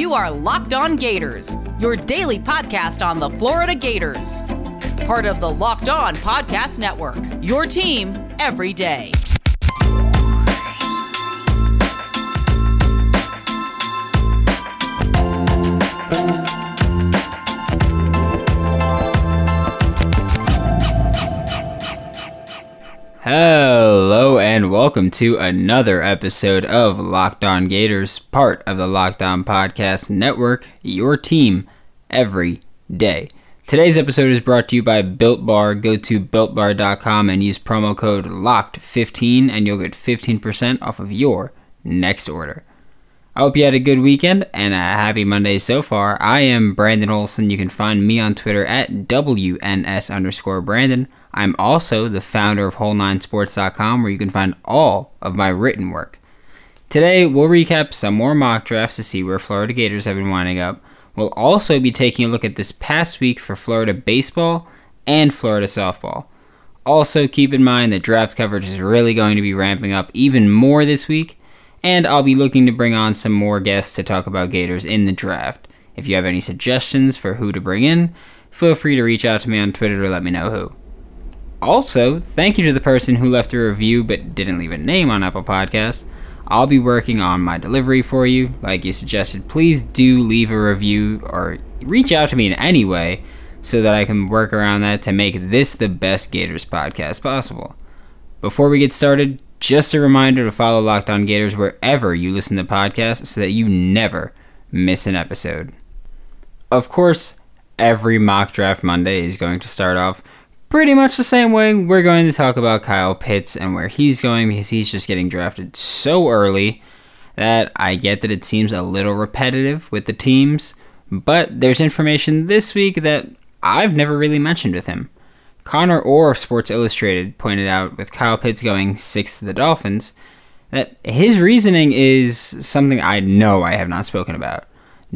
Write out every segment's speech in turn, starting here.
You are Locked On Gators, your daily podcast on the Florida Gators. Part of the Locked On Podcast Network, your team every day. And welcome to another episode of Locked On Gators, part of the Locked On Podcast Network, your team every day. Today's episode is brought to you by Built Bar. Go to builtbar.com and use promo code LOCKED15 and you'll get 15% off of your next order. I hope you had a good weekend and a happy Monday so far. I am Brandon Olson. You can find me on Twitter at WNS underscore Brandon. I'm also the founder of Whole9Sports.com where you can find all of my written work. Today, we'll recap some more mock drafts to see where Florida Gators have been winding up. We'll also be taking a look at this past week for Florida baseball and Florida softball. Also, keep in mind that draft coverage is really going to be ramping up even more this week, and I'll be looking to bring on some more guests to talk about Gators in the draft. If you have any suggestions for who to bring in, feel free to reach out to me on Twitter to let me know who. Also, thank you to the person who left a review but didn't leave a name on Apple Podcasts. I'll be working on my delivery for you, like you suggested. Please do leave a review or reach out to me in any way so that I can work around that to make this the best Gators podcast possible. Before we get started, just a reminder to follow Locked On Gators wherever you listen to podcasts so that you never miss an episode. Of course, every mock draft Monday is going to start off pretty much the same way we're going to talk about Kyle Pitts and where he's going because he's just getting drafted so early that I get that it seems a little repetitive with the teams, but there's information this week that I've never really mentioned with him. Connor Orr of Sports Illustrated pointed out with Kyle Pitts going sixth to the Dolphins that his reasoning is something I know I have not spoken about.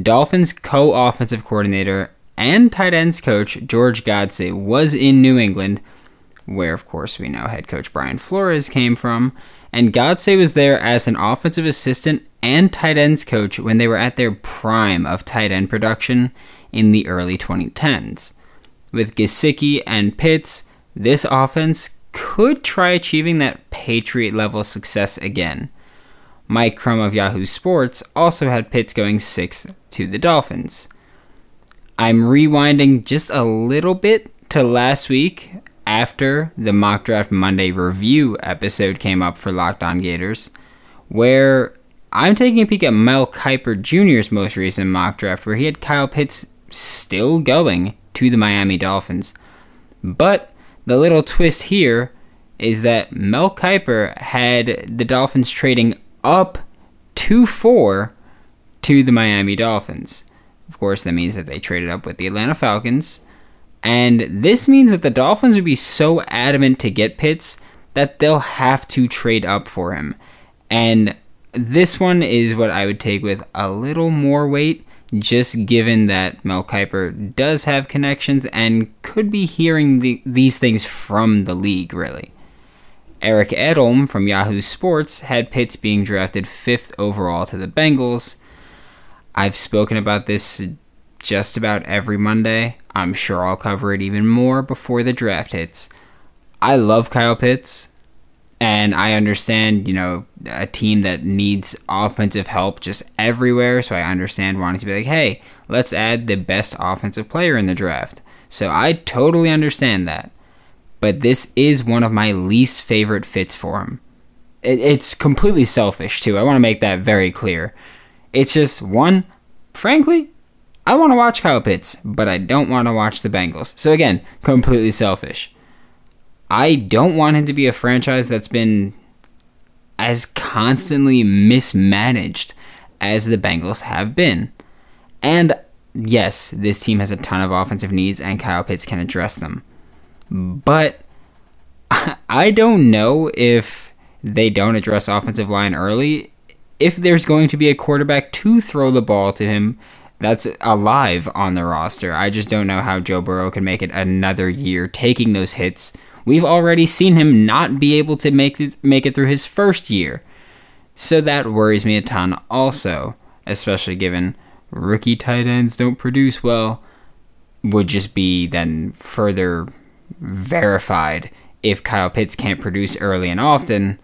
Dolphins co offensive coordinator and tight ends coach George Godsey was in New England, where, of course, we know head coach Brian Flores came from. And Godsey was there as an offensive assistant and tight ends coach when they were at their prime of tight end production in the early 2010s. With Gesicki and Pitts, this offense could try achieving that Patriot level success again. Mike Crum of Yahoo Sports also had Pitts going sixth to the Dolphins. I'm rewinding just a little bit to last week after the Mock Draft Monday review episode came up for Locked On Gators, where I'm taking a peek at Mel Kiper Jr.'s most recent mock draft, where he had Kyle Pitts still going to the Miami Dolphins. But the little twist here is that Mel Kiper had the Dolphins trading up to four to the Miami Dolphins. Of course, that means that they traded up with the Atlanta Falcons. And this means that the Dolphins would be so adamant to get Pitts that they'll have to trade up for him. And this one is what I would take with a little more weight, just given that Mel Kiper does have connections and could be hearing the, these things from the league, really. Eric Edholm from Yahoo Sports had Pitts being drafted fifth overall to the Bengals. I've spoken about this just about every Monday. I'm sure I'll cover it even more before the draft hits. I love Kyle Pitts, and I understand, you know, a team that needs offensive help just everywhere. So I understand wanting to be like, hey, let's add the best offensive player in the draft. So I totally understand that. But this is one of my least favorite fits for him. It's completely selfish, too. I want to make that very clear. It's just one, frankly, I want to watch Kyle Pitts, but I don't want to watch the Bengals. So again, completely selfish. I don't want him to be a franchise that's been as constantly mismanaged as the Bengals have been. And yes, this team has a ton of offensive needs, and Kyle Pitts can address them. But I don't know if they don't address offensive line early if there's going to be a quarterback to throw the ball to him that's alive on the roster. I just don't know how Joe Burrow can make it another year taking those hits. We've already seen him not be able to make it, make it through his first year. So that worries me a ton also, especially given rookie tight ends don't produce well would just be then further verified if Kyle Pitts can't produce early and often,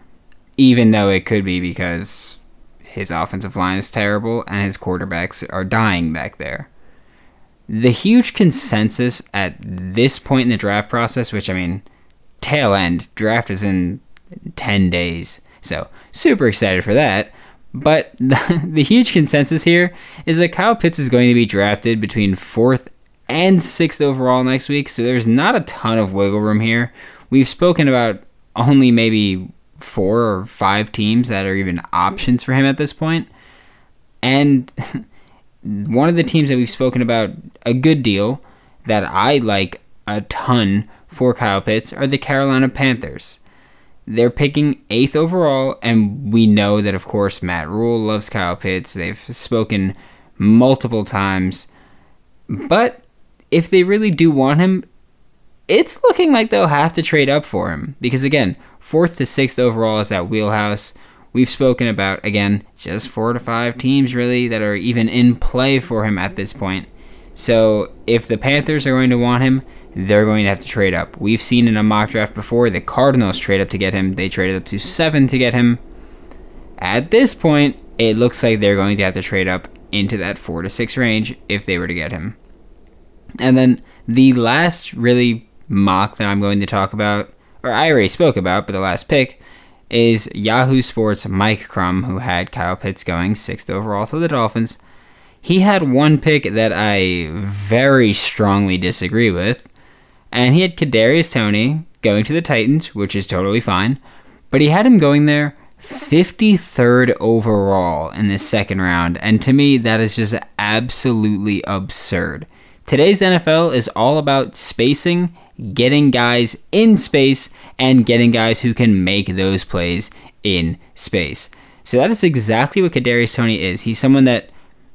even though it could be because his offensive line is terrible and his quarterbacks are dying back there. The huge consensus at this point in the draft process, which I mean, tail end, draft is in 10 days. So, super excited for that. But the, the huge consensus here is that Kyle Pitts is going to be drafted between 4th and 6th overall next week. So, there's not a ton of wiggle room here. We've spoken about only maybe four or five teams that are even options for him at this point. And one of the teams that we've spoken about a good deal that I like a ton for Kyle Pitts are the Carolina Panthers. They're picking eighth overall, and we know that, of course, Matt Rhule loves Kyle Pitts. They've spoken multiple times. But if they really do want him, it's looking like they'll have to trade up for him. Because, again, fourth to sixth overall is that wheelhouse. We've spoken about, again, just four to five teams really that are even in play for him at this point. So if the Panthers are going to want him, they're going to have to trade up. We've seen in a mock draft before the Cardinals trade up to get him. They traded up to seven to get him. At this point, it looks like they're going to have to trade up into that four to six range if they were to get him. And then the last really mock that I'm going to talk about, or I already spoke about, but the last pick is Yahoo Sports Mike Crum, who had Kyle Pitts going sixth overall to the Dolphins. He had one pick that I very strongly disagree with, and he had Kadarius Toney going to the Titans, which is totally fine. But he had him going there 53rd overall in the second round. And to me, that is just absolutely absurd. Today's NFL is all about spacing, getting guys in space, and getting guys who can make those plays in space. So that is exactly what Kadarius Toney is. He's someone that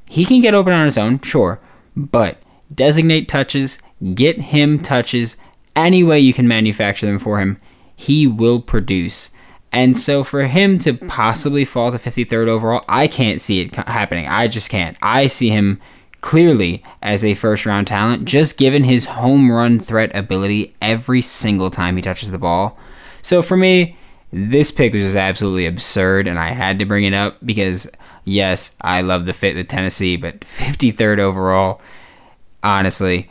he can get open on his own, sure, but designate touches, get him touches any way you can manufacture them for him, he will produce. And so for him to possibly fall to 53rd overall, I can't see it happening. I just can't. I see him clearly as a first round talent, just given his home run threat ability every single time he touches the ball. So for me, this pick was just absolutely absurd, and I had to bring it up because, yes, I love the fit with Tennessee, but 53rd overall, honestly,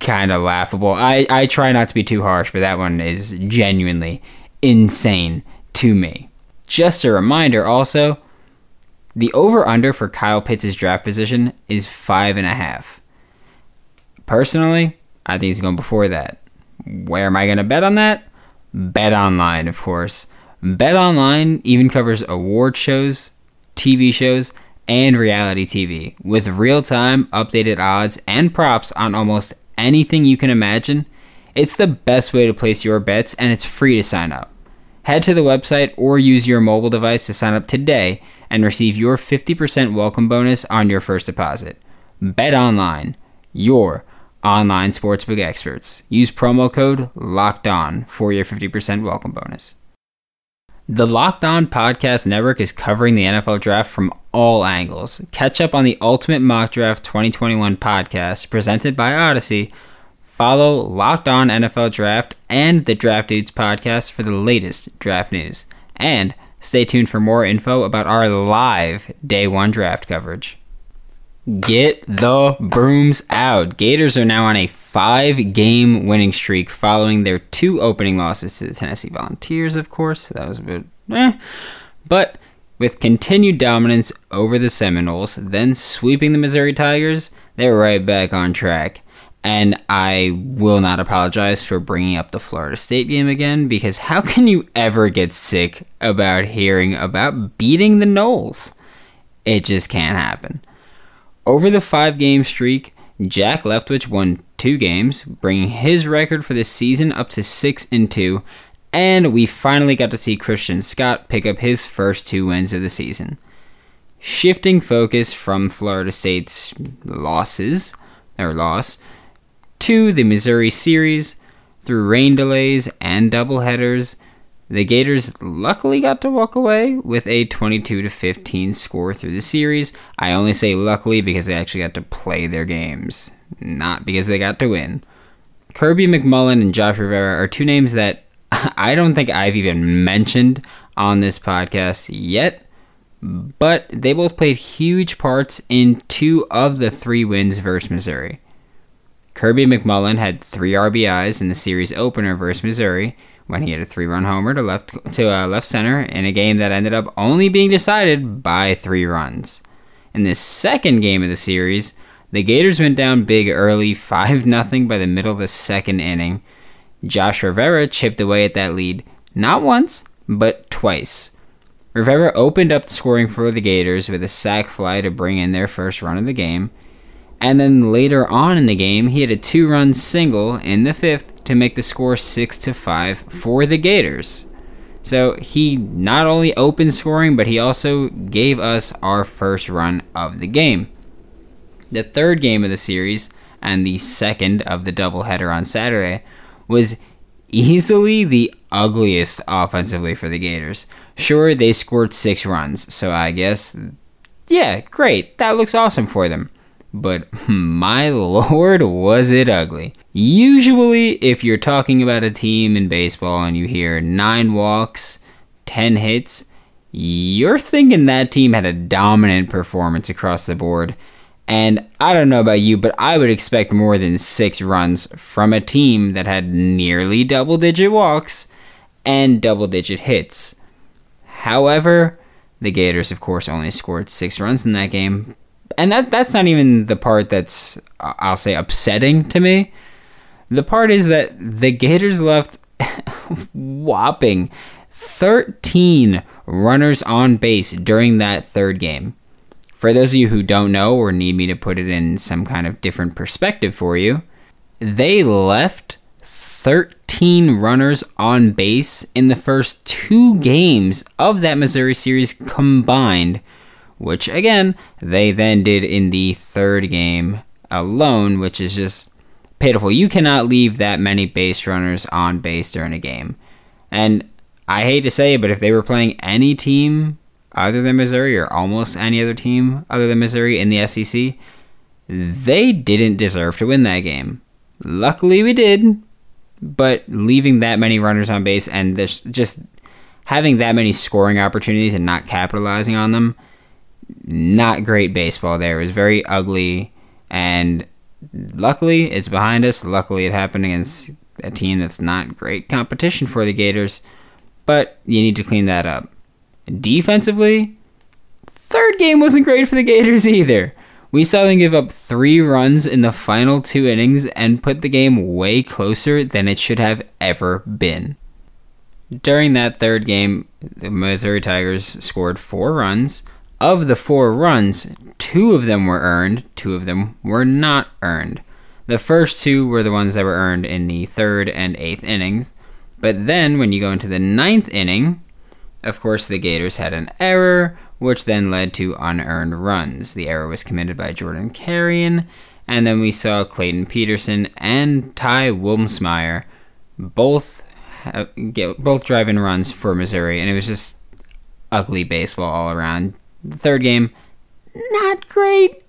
kind of laughable. I, I try not to be too harsh, but that one is genuinely insane to me. Just a reminder also, the over under for Kyle Pitts' draft position is five and a half. Personally, I think he's going before that. Where am I going to bet on that? Bet online, of course. Bet online even covers award shows, TV shows, and reality TV with real time updated odds and props on almost anything you can imagine, it's the best way to place your bets and it's free to sign up. Head to the website or use your mobile device to sign up today and receive your 50% welcome bonus on your first deposit. Bet online, your online sportsbook experts. Use promo code LOCKED ON for your 50% welcome bonus. The Locked On Podcast Network is covering the NFL draft from all angles. Catch up on the Ultimate Mock Draft 2021 podcast presented by Audacy. Follow Locked On NFL Draft and the Draft Dudes podcast for the latest draft news. And stay tuned for more info about our live day one draft coverage. Get the brooms out. Gators are now on a five game winning streak following their two opening losses to the Tennessee Volunteers, of course. That was a bit eh. But with continued dominance over the Seminoles, then sweeping the Missouri Tigers, they're right back on track. And I will not apologize for bringing up the Florida State game again because how can you ever get sick about hearing about beating the Noles? It just can't happen. Over the five game streak, Jack Leftwich won two games, bringing his record for the season up to 6 and 2, and we finally got to see Christian Scott pick up his first two wins of the season. Shifting focus from Florida State's losses, or loss, to the Missouri series, through rain delays and doubleheaders, The Gators luckily got to walk away with a 22 to 15 score through the series. I only say luckily because they actually got to play their games, not because they got to win. Kirby McMullen and Josh Rivera are two names that I don't think I've even mentioned on this podcast yet, but they both played huge parts in two of the three wins versus Missouri. Kirby McMullen had three RBIs in the series opener versus Missouri when he had a three-run homer to left to uh, left center in a game that ended up only being decided by three runs. In the second game of the series, the Gators went down big early, 5 0 by the middle of the second inning. Josh Rivera chipped away at that lead not once, but twice. Rivera opened up scoring for the Gators with a sac fly to bring in their first run of the game. And then later on in the game, he had a two-run single in the fifth to make the score six to five for the Gators. So he not only opened scoring, but he also gave us our first run of the game. The third game of the series and the second of the doubleheader on Saturday was easily the ugliest offensively for the Gators. Sure, they scored six runs, so I guess, yeah, great. That looks awesome for them. But my lord, was it ugly. Usually, if you're talking about a team in baseball and you hear nine walks, 10 hits, you're thinking that team had a dominant performance across the board and I don't know about you, but I would expect more than six runs from a team that had nearly double digit walks and double digit hits. However, the Gators, of course, only scored six runs in that game. And that, that's not even the part that's, uh, I'll say, upsetting to me. The part is that the Gators left whopping 13 runners on base during that third game. For those of you who don't know or need me to put it in some kind of different perspective for you, they left 13 runners on base in the first two games of that Missouri series combined, which again, they then did in the third game alone, which is just pitiful. You cannot leave that many base runners on base during a game. And I hate to say it, but if they were playing any team other than Missouri or almost any other team other than Missouri in the SEC, they didn't deserve to win that game. Luckily, we did, but leaving that many runners on base and just having that many scoring opportunities and not capitalizing on them, not great baseball there. It was very ugly, and luckily, it's behind us. Luckily, it happened against a team that's not great competition for the Gators, but you need to clean that up. Defensively, third game wasn't great for the Gators either. We saw them give up three runs in the final two innings and put the game way closer than it should have ever been. During that third game, the Missouri Tigers scored four runs. Of the four runs, two of them were earned, two of them were not earned. The first two were the ones that were earned in the third and eighth innings. But then, when you go into the ninth inning, of course, the Gators had an error, which then led to unearned runs. The error was committed by Jordan Carrion, and then we saw Clayton Peterson and Ty Wilmsmeyer both get, both driving runs for Missouri, and it was just ugly baseball all around. The third game, not great,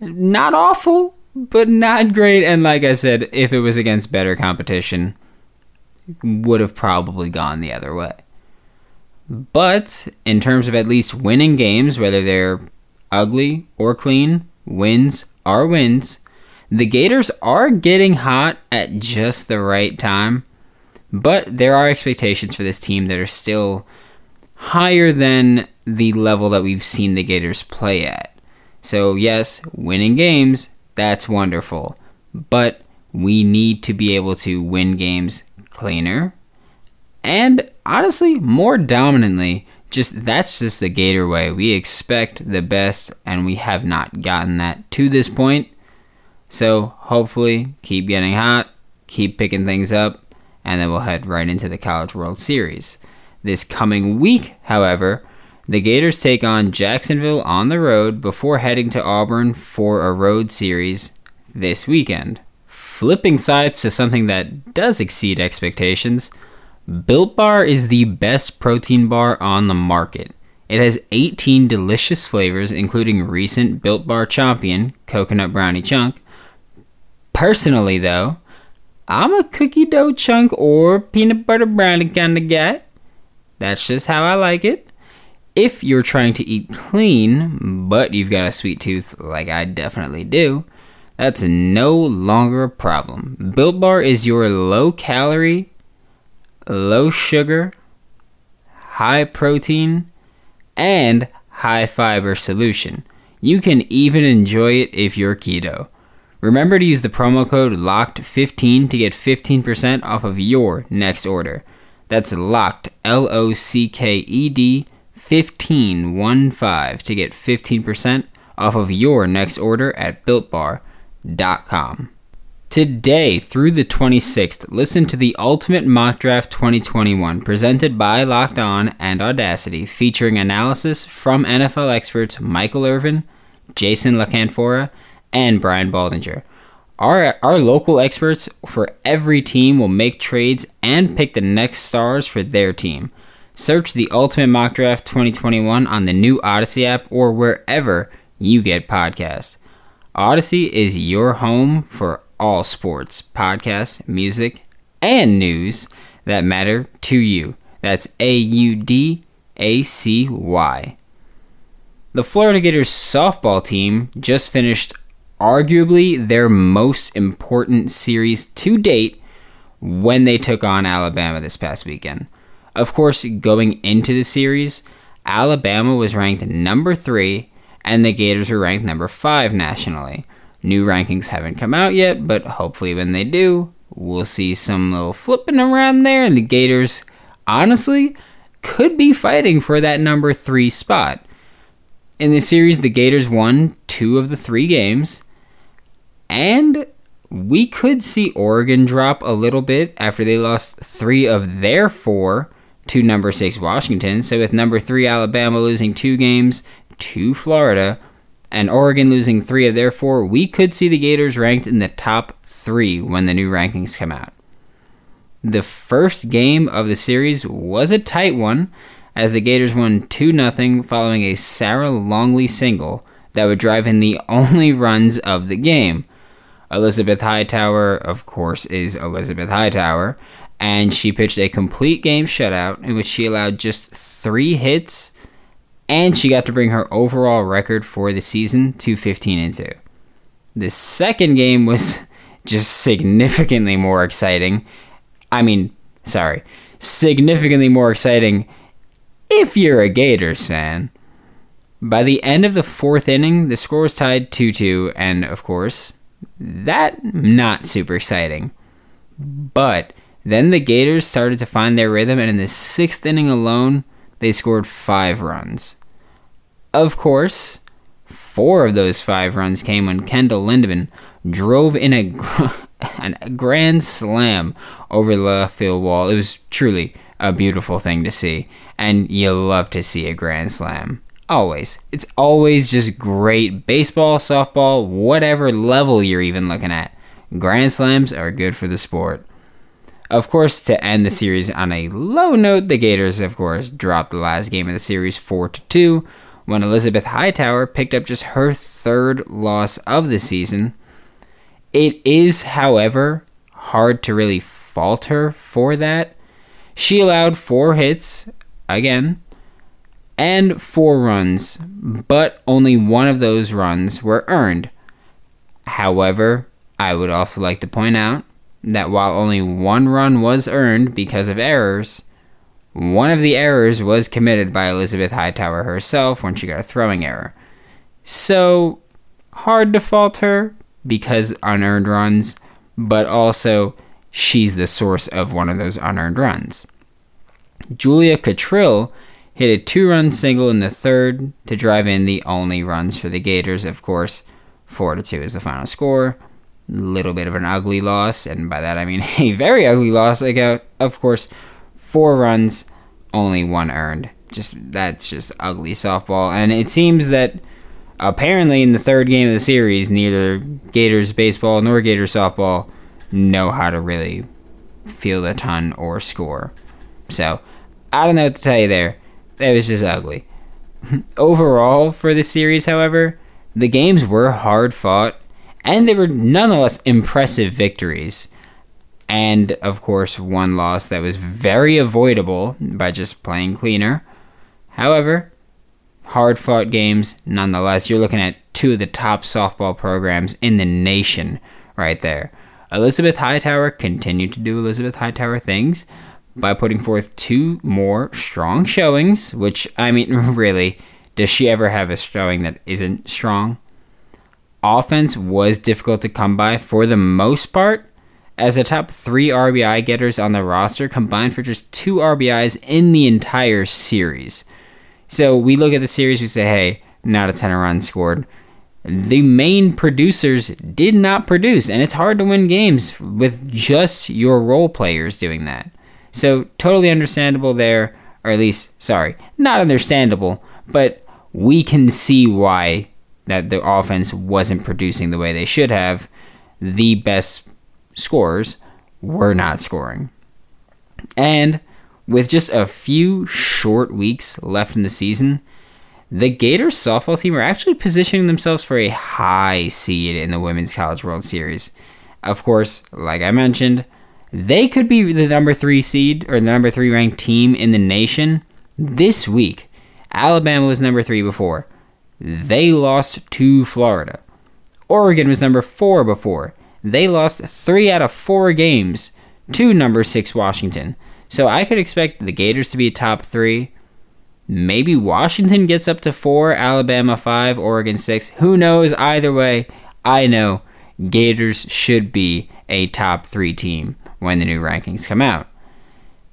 not awful, but not great. And like I said, if it was against better competition, would have probably gone the other way. But in terms of at least winning games, whether they're ugly or clean, wins are wins. The Gators are getting hot at just the right time, but there are expectations for this team that are still higher than the level that we've seen the Gators play at. So, yes, winning games, that's wonderful, but we need to be able to win games cleaner and honestly, more dominantly, just that's just the Gator way. We expect the best, and we have not gotten that to this point. So hopefully, keep getting hot, keep picking things up, and then we'll head right into the College World Series. This coming week, however, the Gators take on Jacksonville on the road before heading to Auburn for a road series this weekend. Flipping sides to something that does exceed expectations Built Bar is the best protein bar on the market. It has 18 delicious flavors, including recent Built Bar champion, Coconut Brownie Chunk. Personally, though, I'm a cookie dough chunk or peanut butter brownie kind of guy. That's just how I like it. If you're trying to eat clean, but you've got a sweet tooth like I definitely do, that's no longer a problem. Built Bar is your low calorie, low sugar, high protein, and high fiber solution. You can even enjoy it if you're keto. Remember to use the promo code LOCKED15 to get 15% off of your next order. That's LOCKED, L O C K E D 1515 to get 15% off of your next order at builtbar.com. Today through the 26th, listen to the Ultimate Mock Draft 2021 presented by Locked On and Audacy, featuring analysis from NFL experts Michael Irvin, Jason La Canfora, and Brian Baldinger. Our, our local experts for every team will make trades and pick the next stars for their team. Search the Ultimate Mock Draft 2021 on the new Audacy app or wherever you get podcasts. Audacy is your home for all sports, podcasts, music, and news that matter to you. That's A U D A C Y. The Florida Gators softball team just finished arguably their most important series to date when they took on Alabama this past weekend. Of course, going into the series, Alabama was ranked number three, and the Gators were ranked number five nationally. New rankings haven't come out yet, but hopefully when they do, we'll see some little flipping around there, and the Gators, honestly, could be fighting for that number three spot. In the series, the Gators won two of the three games, and we could see Oregon drop a little bit after they lost three of their four to number six Washington. So, with number three Alabama losing two games to Florida, and Oregon losing three of their four, we could see the Gators ranked in the top three when the new rankings come out. The first game of the series was a tight one, as the Gators won 2 0 following a Sarah Longley single that would drive in the only runs of the game. Elizabeth Hightower, of course, is Elizabeth Hightower, and she pitched a complete game shutout in which she allowed just three hits and she got to bring her overall record for the season to 15 and 2. The second game was just significantly more exciting. I mean, sorry, significantly more exciting if you're a Gators fan. By the end of the fourth inning, the score was tied 2 2, and of course, that not super exciting. But then the Gators started to find their rhythm, and in the sixth inning alone, they scored five runs. Of course, four of those five runs came when Kendyl Lindaman drove in a, a grand slam over the left field wall. It was truly a beautiful thing to see, and you love to see a grand slam. Always. It's always just great. Baseball, softball, whatever level you're even looking at. Grand slams are good for the sport. Of course, to end the series on a low note, the Gators, of course, dropped the last game of the series 4 to 2 when Elizabeth Hightower picked up just her third loss of the season. It is, however, hard to really fault her for that. She allowed four hits, again, and four runs, but only one of those runs were earned. However, I would also like to point out that while only one run was earned because of errors, one of the errors was committed by Elizabeth Hightower herself when she got a throwing error. So, hard to fault her because unearned runs, but also she's the source of one of those unearned runs. Julia Cottrill hit a two run single in the third to drive in the only runs for the Gators, of course. 4 to 2 is the final score little bit of an ugly loss, and by that I mean a very ugly loss. Like, uh, of course, four runs, only one earned. Just that's just ugly softball, and it seems that apparently in the third game of the series, neither Gators baseball nor Gators softball know how to really field a ton or score. So I don't know what to tell you there. That was just ugly. Overall, for the series, however, the games were hard fought and they were nonetheless impressive victories. And of course, one loss that was very avoidable by just playing cleaner. However, hard fought games nonetheless. You're looking at two of the top softball programs in the nation right there. Elizabeth Hightower continued to do Elizabeth Hightower things by putting forth two more strong showings, which, I mean, really, does she ever have a showing that isn't strong? Offense was difficult to come by for the most part, as the top three RBI getters on the roster combined for just two RBIs in the entire series. So we look at the series, we say, hey, not a ton of runs scored. The main producers did not produce, and it's hard to win games with just your role players doing that. So totally understandable there, or at least, sorry, not understandable, but we can see why that the offense wasn't producing the way they should have. The best scorers were not scoring. And with just a few short weeks left in the season, the Gators softball team are actually positioning themselves for a high seed in the Women's College World Series. Of course, like I mentioned, they could be the number three seed or the number three ranked team in the nation this week. Alabama was number three before. They lost to Florida. Oregon was number four before. They lost three out of four games to number six Washington. So I could expect the Gators to be a top three. Maybe Washington gets up to four, Alabama five, Oregon six. Who knows? Either way, I know Gators should be a top three team when the new rankings come out.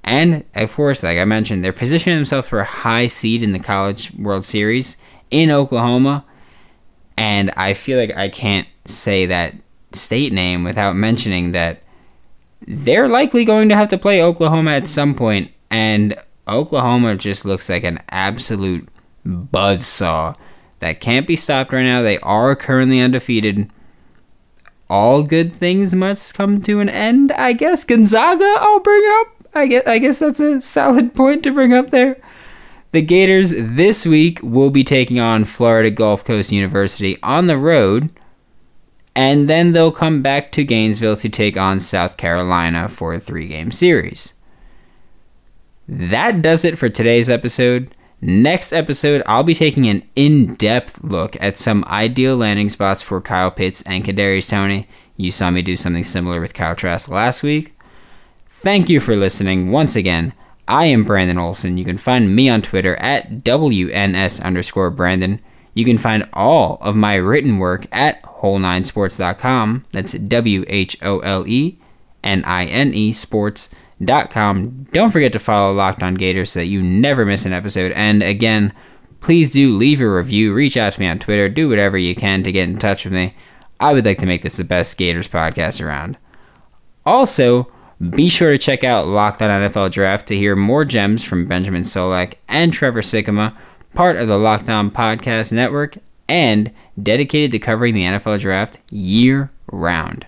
And of course, like I mentioned, they're positioning themselves for a high seed in the College World Series in Oklahoma. And I feel like I can't say that state name without mentioning that they're likely going to have to play Oklahoma at some point, and Oklahoma just looks like an absolute buzzsaw that can't be stopped right now. They are currently undefeated. All good things must come to an end. I guess Gonzaga I'll bring up. I guess I guess that's a solid point to bring up there. The Gators this week will be taking on Florida Gulf Coast University on the road and then they'll come back to Gainesville to take on South Carolina for a three game series. That does it for today's episode. Next episode, I'll be taking an in depth look at some ideal landing spots for Kyle Pitts and Kadarius Toney. You saw me do something similar with Kyle Trask last week. Thank you for listening once again. I am Brandon Olson. You can find me on Twitter at WNS underscore Brandon. You can find all of my written work at whole9sports.com. That's W H O L E N I N E sports.com. Don't forget to follow Locked On Gators so that you never miss an episode. And again, please do leave a review, reach out to me on Twitter, do whatever you can to get in touch with me. I would like to make this the best Gators podcast around. Also, be sure to check out Locked On NFL Draft to hear more gems from Benjamin Solak and Trevor Sikkema part of the Locked On Podcast Network, and dedicated to covering the NFL Draft year round.